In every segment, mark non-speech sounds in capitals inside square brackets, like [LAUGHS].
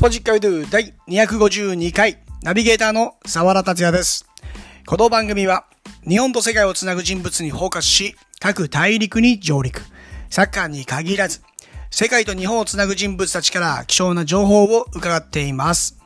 スポジックアイドゥ第252回ナビゲーターの沢田達也です。この番組は日本と世界をつなぐ人物にフォーカスし、各大陸に上陸。サッカーに限らず、世界と日本をつなぐ人物たちから貴重な情報を伺っています。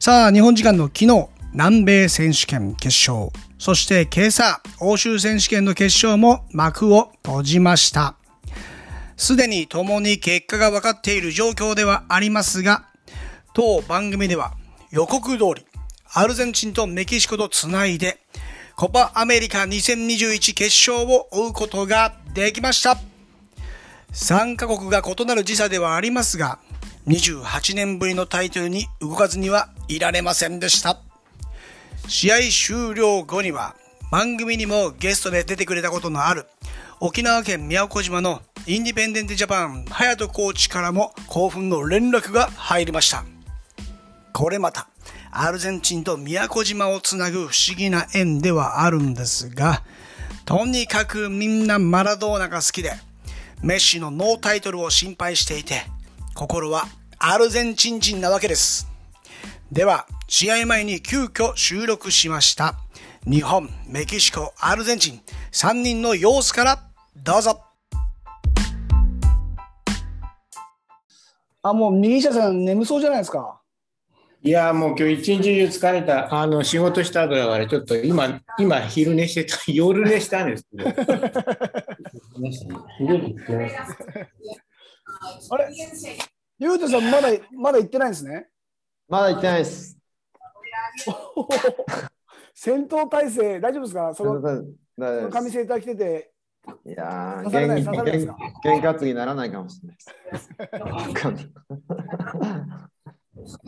さあ、日本時間の昨日、南米選手権決勝、そして今朝、欧州選手権の決勝も幕を閉じました。すでに共に結果が分かっている状況ではありますが、当番組では予告通り、アルゼンチンとメキシコとつないで、コパアメリカ2021決勝を追うことができました。3カ国が異なる時差ではありますが、28年ぶりのタイトルに動かずにはいられませんでした。試合終了後には、番組にもゲストで出てくれたことのある、沖縄県宮古島のインディペンデントジャパン、隼人コーチからも興奮の連絡が入りました。これまた、アルゼンチンと宮古島をつなぐ不思議な縁ではあるんですが、とにかくみんなマラドーナが好きで、メッシのノータイトルを心配していて、心はアルゼンチン人なわけです。では、試合前に急遽収録しました。日本、メキシコ、アルゼンチン、3人の様子からどうぞ。あ、もう右下さん眠そうじゃないですか。いや、もう今日一日中疲れた。あの、仕事した後だから、ちょっと今、[LAUGHS] 今昼寝してた、[LAUGHS] 夜寝したんですけど。[LAUGHS] あれ？ゆうとさんまだ、まだ行ってないんですね？まだ行ってないです。戦闘態勢、大丈夫ですか？その、大丈夫で紙セーター着てて、すいやー、喧嘩継ぎにならないかもしれないです。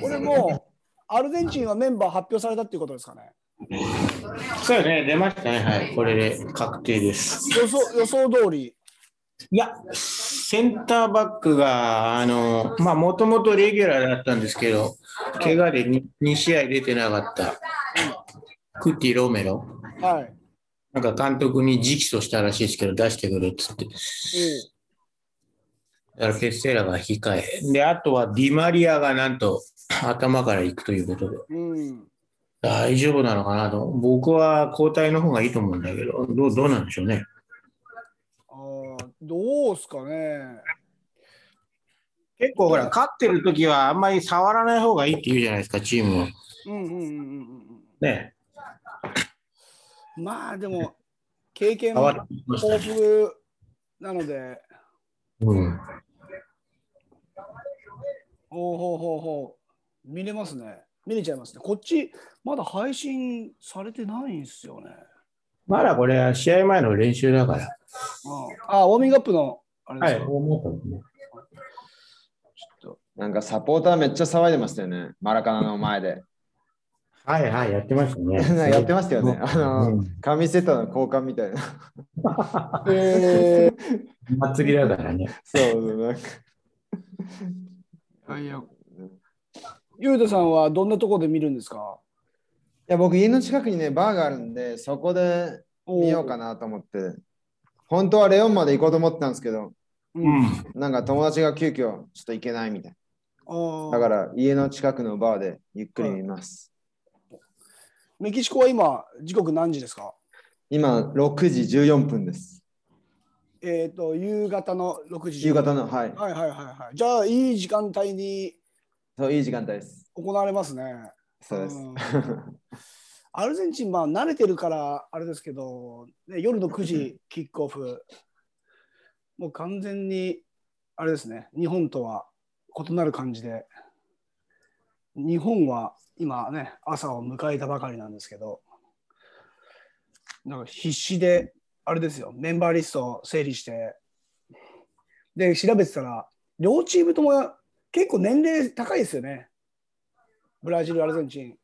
これもう、アルゼンチンはメンバー発表されたっていうことですかね？そうよね、出ましたね。はい。これで確定です。予想予想通り。いや、センターバックが、あの、まあ、もともとレギュラーだったんですけど、怪我で 2, 2試合出てなかった、クッティ・ロメロ。はい。なんか監督に直訴したらしいですけど、出してくれっつって。だからケッセラが控え。で、あとはディマリアがなんと頭から行くということで。うん。うん。大丈夫なのかなと。僕は交代の方がいいと思うんだけど、どうどうなんでしょうね。あーどうすかね。結構ほら、勝ってる時はあんまり触らない方がいいって言うじゃないですか、チームを。うんうんうんうんね。うん。まあでも、経験も豊ね。富なので、うん。ほうほうほうほう。見れますね。見れちゃいますね。こっち、まだ配信されてないんですよね。まだこれは試合前の練習だから。うんあ、ウォーミングアップの、あれですか、なんかサポーターめっちゃ騒いでましたよね。マラカナの前で。はいはい、やってましたね。[LAUGHS] やってましたよね。あうのん、紙セットの交換みたいな。え [LAUGHS] 祭りだからね。そう、なんか。ー、いや、ゆうとさんはどんなところで見るんですか？いや、僕家の近くにね、バーがあるんで、そこで見ようかなと思って。本当はレオンまで行こうと思ってたんですけど、う。うんん。なんか友達が急遽ちょっと行けないみたいな。だから家の近くのバーでゆっくり見ます。メキシコは今、時刻何時ですか？今、6時14分です。えっ、と、夕方の6時。夕方の、はい。はいはいはいはい。じゃあ、いい時間帯にそう、いい時間帯です。行われますね。そうです。んアルゼンチン、まあ、慣れてるからあれですけど、ね、夜の9時キックオフ、もう完全に、あれですね、日本とは異なる感じで、日本は今ね、朝を迎えたばかりなんですけど、なんか必死で、あれですよ、メンバーリストを整理して、で、調べてたら、両チームとも結構年齢高いですよね。ブラジル、アルゼンチン。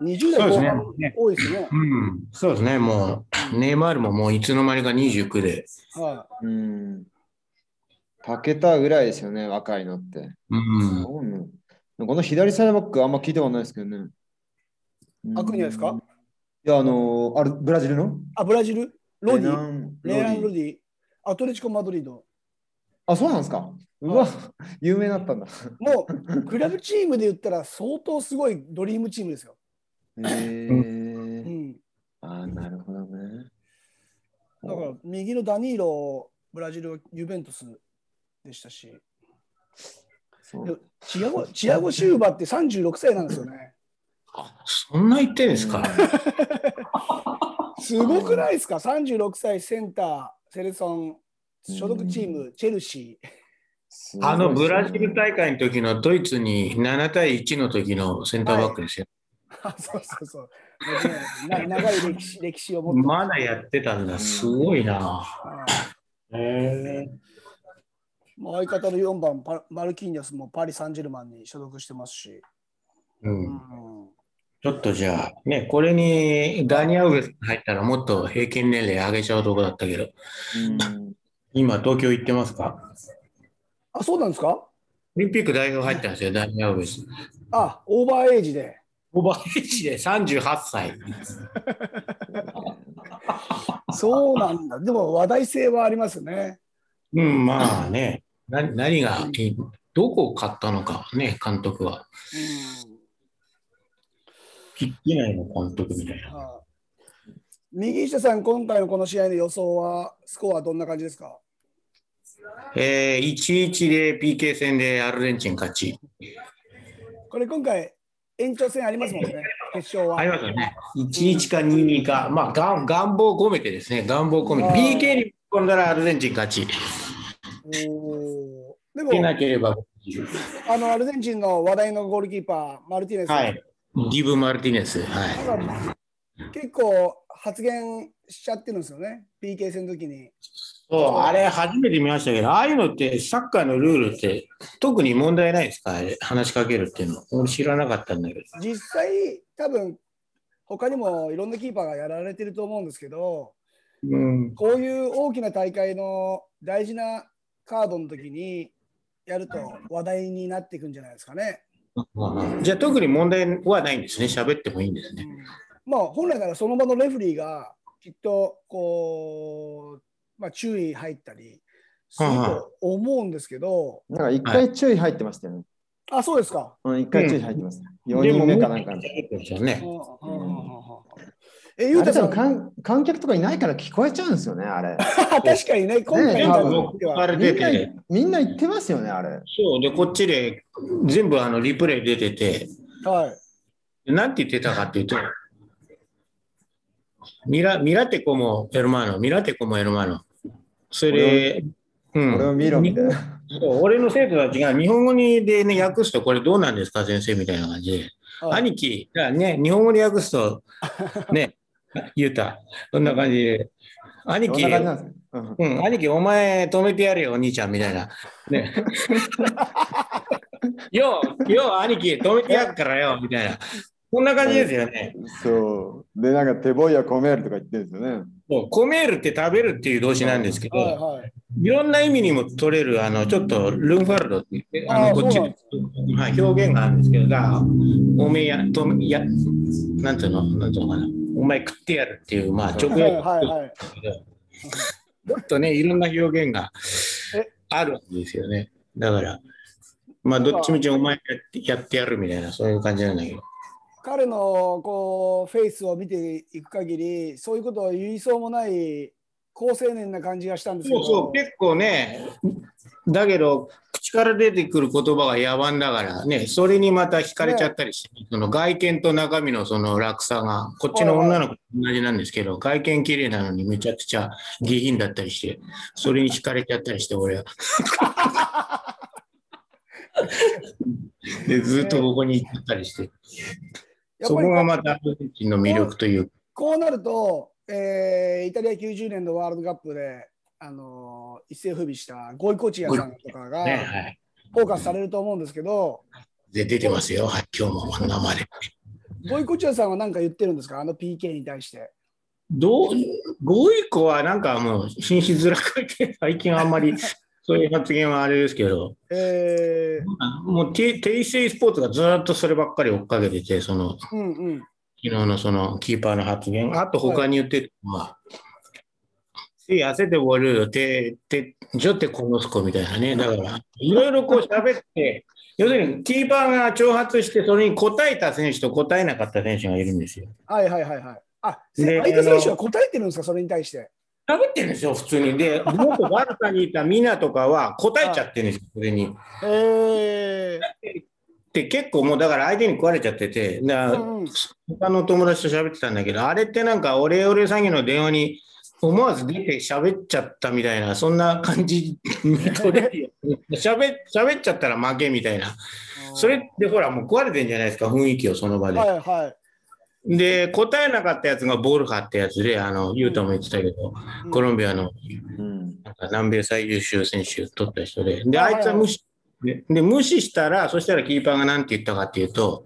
20代後半ね。多いですね。うん。そうですね。もう、ネイマールももういつの間にか29で。はうん。パケタぐらいですよね、若いのって。うん。そうなのこの左サイドバックあんま聞いたことないですけどね。アクニャですか？いや、あのーあれ、ブラジルの？い。あ、ブラジル？ロディ？レナンレーラン・ロロディアトレチコ・マドリード。あ、そうなんですか？うわ、有名だったんだ。もう、クラブチームで言ったら相当すごいドリームチームですよ。へうえ。ん。あーなるほどね。だから、右のダニーロ、ブラジル、ユベントスでしたし、でそうチアゴ、チアゴ・シューバって36歳なんですよね。あそんな言ってんですか？すごくないですか ?36 歳センター、セレソン、所属チーム、チェルシすごいあのブラジル大会の時のドイツに7対1の時のセンターバックですよ。ー。あそうそうそう。な長い歴史歴史を持ってまだやってたんだ。すごいな。はいへえ。まあ相方の4番パマルキーニョスもパリ・サンジェルマンに所属してますし、う。うんん、ちょっとじゃあ、ね、これにダニアウベス入ったらもっと平均年齢上げちゃうとこだったけど、うん今東京行ってますか？あそうなんですか？オリンピック代表入ったんですよ、ダニアウベス。あオーバーエイジで。オーバーエイジで38歳。[LAUGHS] そうなんだ。でも話題性はありますね。うん、まあね、な何がいい、どこを買ったのかね、監督は。うんピッチ内の監督みたいな。あ右下さん、今回のこの試合の予想は、スコアどんな感じですか？えー、1-1で PK 戦でアルゼンチン勝ち。これ今回、延長戦ありますもんね、決勝は。ありますよね。1-1か2-2か、まあ願願望込めてですね、願望込めて。PK に込んだらアルゼンチン勝ち。おーで受けなもければ。あの、アルゼンチンの話題のゴールキーパー、マルティネス、はい。ディブ・マルティネス。はい。結構発言しちゃってるんですよね、PK 戦の時に。そう、あれ初めて見ましたけど、ああいうのってサッカーのルールって特に問題ないですか？あれ話しかけるっていうの。俺知らなかったんだけど。実際、多分他にもいろんなキーパーがやられてると思うんですけど、うん。こういう大きな大会の大事なカードの時にやると話題になっていくんじゃないですかね。じゃあ特に問題はないんですね。喋ってもいいんですね。うんまあ本来ならその場のレフェリーがきっとこう、まあ、注意入ったりすると思うんですけど、なんか一回注意入ってましたよね。あそうですか。うん、一回注意入ってます。4でも人目かなんかの。ですよね。え、ゆうたさん、も観観客とかいないから聞こえちゃうんですよね、あれ。[LAUGHS] 確かにね、今回ねのあれみんな出て、みんな言ってますよね、あれ。そうで、こっちで全部あのリプレイ出てて、はい。なんて言ってたかっていうと、ミラミラテコもエルマーノ、ミラテコもエルマーノ。それで、うんこれを見ろみたいな。そう俺の生徒たちが日本語にで、ね、訳すとこれどうなんですか先生みたいな感じで。はい兄貴、じゃあね、日本語に訳すと、ね、[LAUGHS] 言うた。そんな感じで。兄貴うんうん、兄貴、お前止めてやれよ、お兄ちゃんみたいな。ね。[LAUGHS] よう、よう、兄貴、止めてやるからよ、みたいな。こんな感じですよね。そう。で、なんか手ボイやコメールとか言ってるんですよね。もう、コメールって食べるっていう動詞なんですけど、はいはい。いろんな意味にも取れる、あの、ちょっとルンファルドって言って、あの、こっちはい、表現があるんですけど、が、おめえや、とめや、なんていうの、なんていうのかな、お前食ってやるっていう、まあ、直はい訳はいはい。[LAUGHS] もっとね、いろんな表現がえ？あるんですよね。だから、まあ、どっちみちお前やってやってやるみたいな、そういう感じなんだけど。彼のこうフェイスを見ていく限り、そういうことを言いそうもない高青年な感じがしたんですけど。そうそう、結構ね、だけど、口から出てくる言葉が野蛮だからね、それにまた惹かれちゃったりして、その外見と中身のその落差が、こっちの女の子と同じなんですけど、外見綺麗なのにめちゃくちゃ下品だったりして、それに惹かれちゃったりして、俺は。[LAUGHS] で、ずっとここに行ったりして、そこがまたアルゼンチンの魅力というこうなると、えーイタリア90年のワールドカップで、あのー一世風靡したゴイコチアさんとかがね、はい。フォーカスされると思うんですけど、で、出てますよ、はい、今日も生で。ゴイコチアさんは何か言ってるんですか、あの PK に対して。どう、ゴイコはなんかもう紳士面書いて、最近あんまり [LAUGHS] そういう発言はあれですけど、えもうテテイセイスポーツがずっとそればっかり追っかけてて、そのーうんうん。昨日のそのキーパーの発言、あと他に言ってるのは、Sí, hace te boludo, te, te, yo te conozco みたいなね。だから、いろいろこう喋って、要するにキーパーが挑発して、それに答えた選手と答えなかった選手がいるんですよ。はいはいはいはい。あ、で相手選手は答えてるんですか、それに対して？喋ってるんですよ、普通に。で、[LAUGHS] 元バルカにいたミナとかは答えちゃってるんですよ、それに。へえ。で、結構もうだから相手に食われちゃってて、だか他の友達と喋ってたんだけど、あれってなんかオレオレ詐欺の電話に思わず出て喋っちゃったみたいな、そんな感じに取れるよ。[LAUGHS] 喋喋っちゃったら負けみたいな。それってほらもう壊れてんじゃないですか、雰囲気をその場で。はいはい。で、答えなかったやつがボールハってやつで、あの、ユータも言ってたけど、うんコロンビアのうん。なんか南米最優秀選手取った人で、で、はいはいあいつは無視、でで無視したら、そしたらキーパーが何て言ったかっていうと、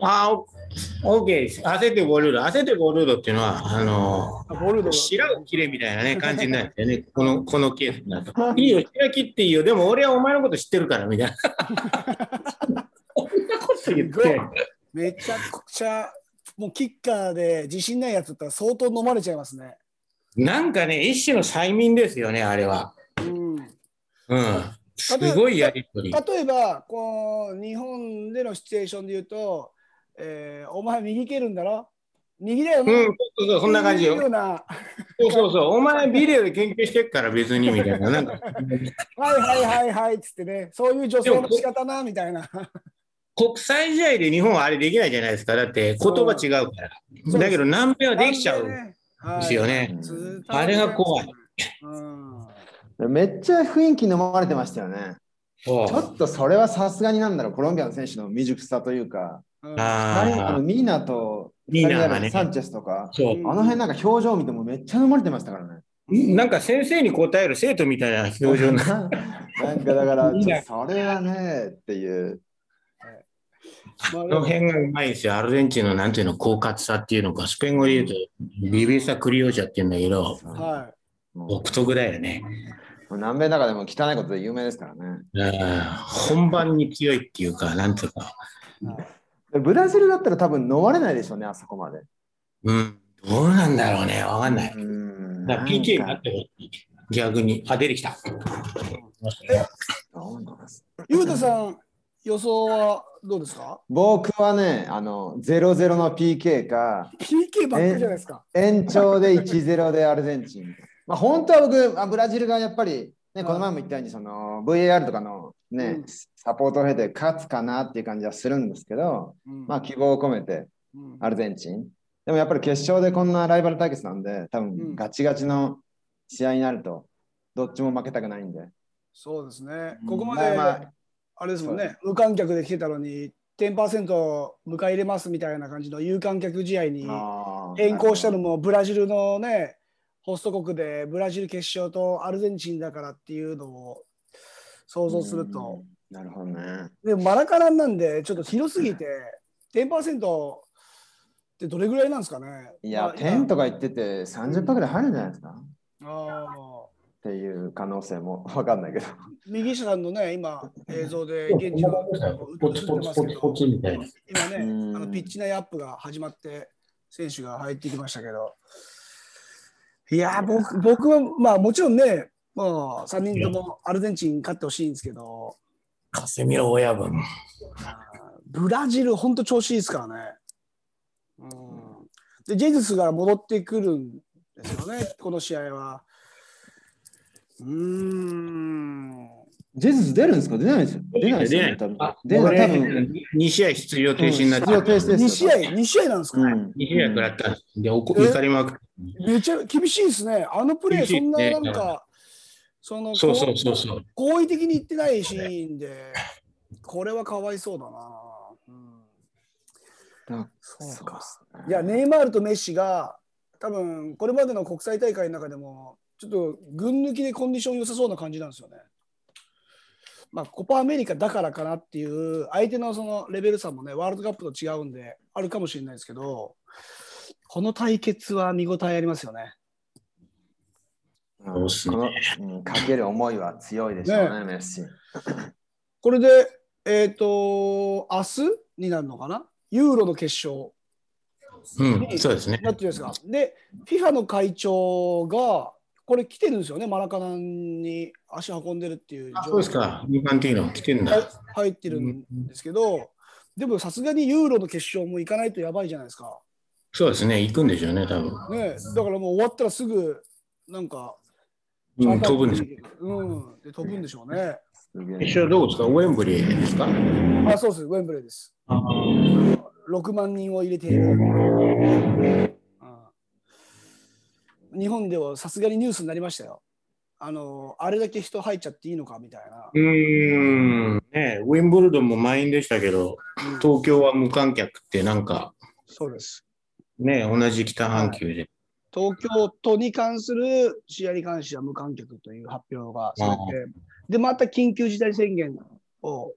ああ、オッケー、焦ってボルード、焦ってボルードっていうのは、あの、あボルド白を切れみたいなね、感じになるんだよね、この、このケースだと。いいよ、白切っていいよ、でも俺はお前のこと知ってるから、みたいな。そんなこと言って、めちゃくちゃ、もうキッカーで自信ないやつだったら相当飲まれちゃいますね。なんかね、一種の催眠ですよね、あれは。うん。うん。すごいやりとり。例えば、こう、日本でのシチュエーションで言うと、えーお前右蹴るんだろ？右だよね。うん、そうそう、そんな感じよそうそうそう、お前ビデオで研究してっから別にみたいな。なんか、[LAUGHS] はいはいはいはいっつってね、そういう女性の仕方なみたいな。国際試合で日本はあれできないじゃないですか。だって言葉違うから。だけど南米はできちゃうんねですよね。はいあれが怖い。うんめっちゃ雰囲気飲まれてましたよね。ちょっとそれはさすがになんだろう、コロンビアの選手の未熟さというか、うんあのミーナとミーナがねサンチェスとか、そううんあの辺なんか表情見てもめっちゃ飲まれてましたからね。なんか先生に答える生徒みたいな表情な。[LAUGHS] なんかだから、それはねっていう。まあこの辺がうまいんですよ。アルゼンチンのなんていうの、狡猾さっていうのか、スペイン語で言うと、ビビサクリオージャって言うんだけど、はも独特だよね。う南米の中でも汚いことで有名ですからね。うん本番に強いっていうか、なんていうか、でブラジルだったら多分飲まれないでしょうね、あそこまで。うん、どうなんだろうね、わかんない。うんだから PK になってほしい。逆に。あ、出てきた。どうなんですい。ゆうたさん、予想はどうですか？僕はね、あの、0-0の PK か、?PK ばっかりじゃないですか。延長で1-0でアルゼンチン。まあ、本当は僕、あブラジルがやっぱり、ね、この前も言ったように、その VAR とかの、ねうん。サポートを経て勝つかなっていう感じはするんですけど、うん。まあ、希望を込めてうん。アルゼンチン。でもやっぱり決勝でこんなライバル対決なんで、多うん。分ガチガチの試合になると、どっちも負けたくないんで。そうですね。う。ん。ここまで、まあまあれですもんね、無観客で来てたのに、10%迎え入れますみたいな感じの有観客試合に変更したのも、ブラジルのね、ホスト国でブラジル決勝とアルゼンチンだからっていうのを想像すると、うん。なるほどね。でもマラカランなんで、ちょっと広すぎて、10%ってどれぐらいなんですかね。いや、まあ点とか言ってて30%ぐらい入るんじゃないですか。っあー。ていう可能性もわかんないけど。右下さんのね、今、映像で現地のポツポツポツポツみたいな。今ね、うん。あのピッチ内アップが始まって、選手が入ってきましたけど、いやー、僕僕は、まあもちろんね、まあ、3人ともアルゼンチン勝ってほしいんですけど、カセミロ親分。ブラジル、本当調子いいですからね。うん、で、ジェズスが戻ってくるんですよね、この試合は。うーん。ジェズス出るんですか？出ないですよ。出ないですよ、ね。多分出ない、多分。2試合出場停止になっうん出場停止て、です2試合、2試合なんですか、うん。2試合食らったんで怒りまく。めちゃ厳しいですね。あのプレー、そんななんか、そのそうそうそうそう。好意的に言ってないシーンで、これはかわいそうだな。うん、だそうか。いや、ネイマールとメッシが、多分これまでの国際大会の中でも、ちょっと群抜きでコンディション良さそうな感じなんですよね。まあ、コパアメリカだからかなっていう、相手のそのレベル差もね、ワールドカップと違うんで、あるかもしれないですけど、この対決は見応えありますよね。うんそうっすねかける思いは強いでしょうね、メッシ。これで、えっ、と、明日になるのかな？ユーロの決勝うん、そうですね。なってるんですか？で、FIFA の会長が、これ来てるんですよね、マラカナンに足運んでるっていうあ、そうですか。インティーノ来てんはいだ。入ってるんですけど、でもさすがにユーロの決勝も行かないとやばいじゃないですか。そうですね。行くんでしょうね、多分。ね、だからもう終わったらすぐ、なんか、うん、飛ぶんです。うん、で飛ぶんでしょうね。決勝どうですか？ウェンブリーですかあ、そうです、ウェンブレーです。6万人を入れている。うん日本ではさすがにニュースになりましたよ。あの、あれだけ人入っちゃっていいのかみたいな。うーん。ねウィンブルドンも満員でしたけど、うん東京は無観客ってなんか、そうです。ね同じ北半球で。東京都に関する試合に関しては無観客という発表がされて、で、また緊急事態宣言を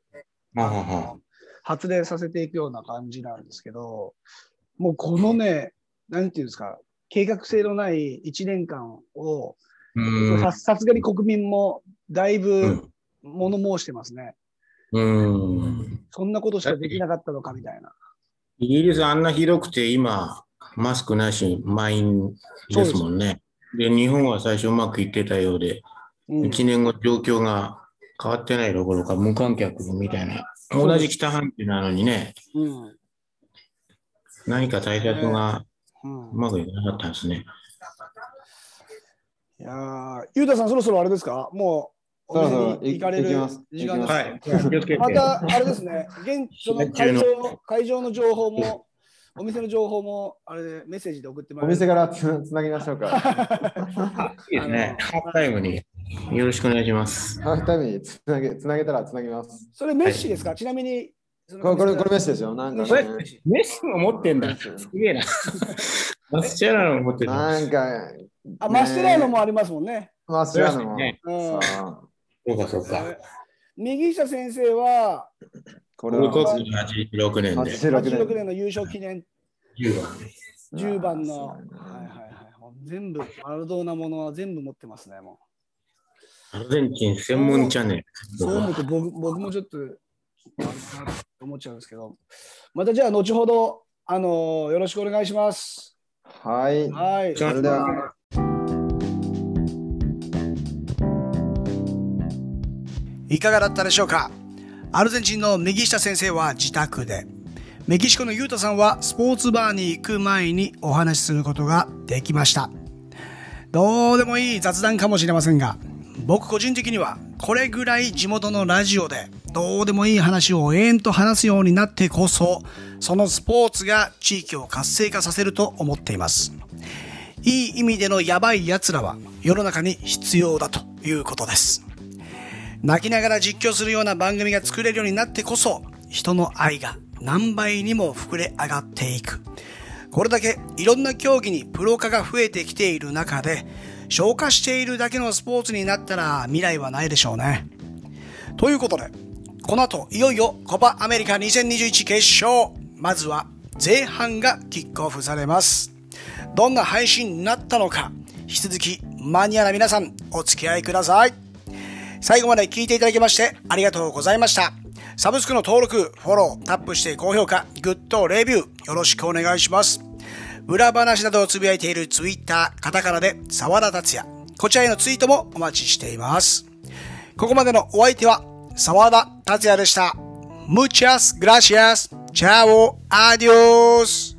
発令させていくような感じなんですけど、もうこのね、なんていうんですか、計画性のない1年間を、ささすがに国民もだいうぶん。物申してますね。うーん。そんなことしかできなかったのかみたいな。イギリスあんなひどくて今、マスクなし満員ですもんね。で、日本は最初うまくいってたようで、うん。1年後状況が変わってないどころか無観客みたいな。同じ北半球なのにね、うん。何か対策がうまくいかなかったんですね。いやーゆうたさん、そろそろあれですか？もう、お店に行かれる時間ですか？はい。また、あれですね、現その。会場会場の情報も、お店の情報も、あれでメッセージで送ってもらえる？お店からつつなぎましょうか。[LAUGHS] いいですね。ハーフタイムによろしくお願いします。ハーフタイムにつなげつなげたらつなぎます。それメッシですか、ちなみに。これこれこれメッシですよ。なんかね、メッシも持ってんだ。すげえな。マスチェラノも持ってる。なんか、あ、マステラーノもありますもんね。マスチェラノも。ねうんそうかそうか。右下先生は、これは86年で。86 86年。年の優勝記念10番10番の、あはいーはいはい。全部、マラドーナものは全部持ってますね、もアルゼンチン専門チャンネル。う。そう思うと僕僕もちょっと、あれかなと思っちゃうんですけど、またじゃあ、後ほど、あのよろしくお願いします。はい。はい。そそれでは、いかがだったでしょうか？アルゼンチンの右下先生は自宅で、メキシコのユータさんはスポーツバーに行く前にお話しすることができました。どうでもいい雑談かもしれませんが、僕個人的にはこれぐらい地元のラジオでどうでもいい話を永遠と話すようになってこそ、そのスポーツが地域を活性化させると思っています。いい意味でのヤバい奴らは世の中に必要だということです。泣きながら実況するような番組が作れるようになってこそ、人の愛が何倍にも膨れ上がっていく。これだけいろんな競技にプロ化が増えてきている中で、消化しているだけのスポーツになったら未来はないでしょうね。ということで、この後いよいよコパアメリカ2021決勝。まずは前半がキックオフされます。どんな配信になったのか、引き続きマニアな皆さんお付き合いください。最後まで聞いていただきましてありがとうございました。サブスクの登録、フォロー、タップして高評価、グッド、レビュー、よろしくお願いします。裏話などをつぶやいているツイッター、カタカナで沢田達也。こちらへのツイートもお待ちしています。ここまでのお相手は沢田達也でした。Muchas gracias. Chao. Adios.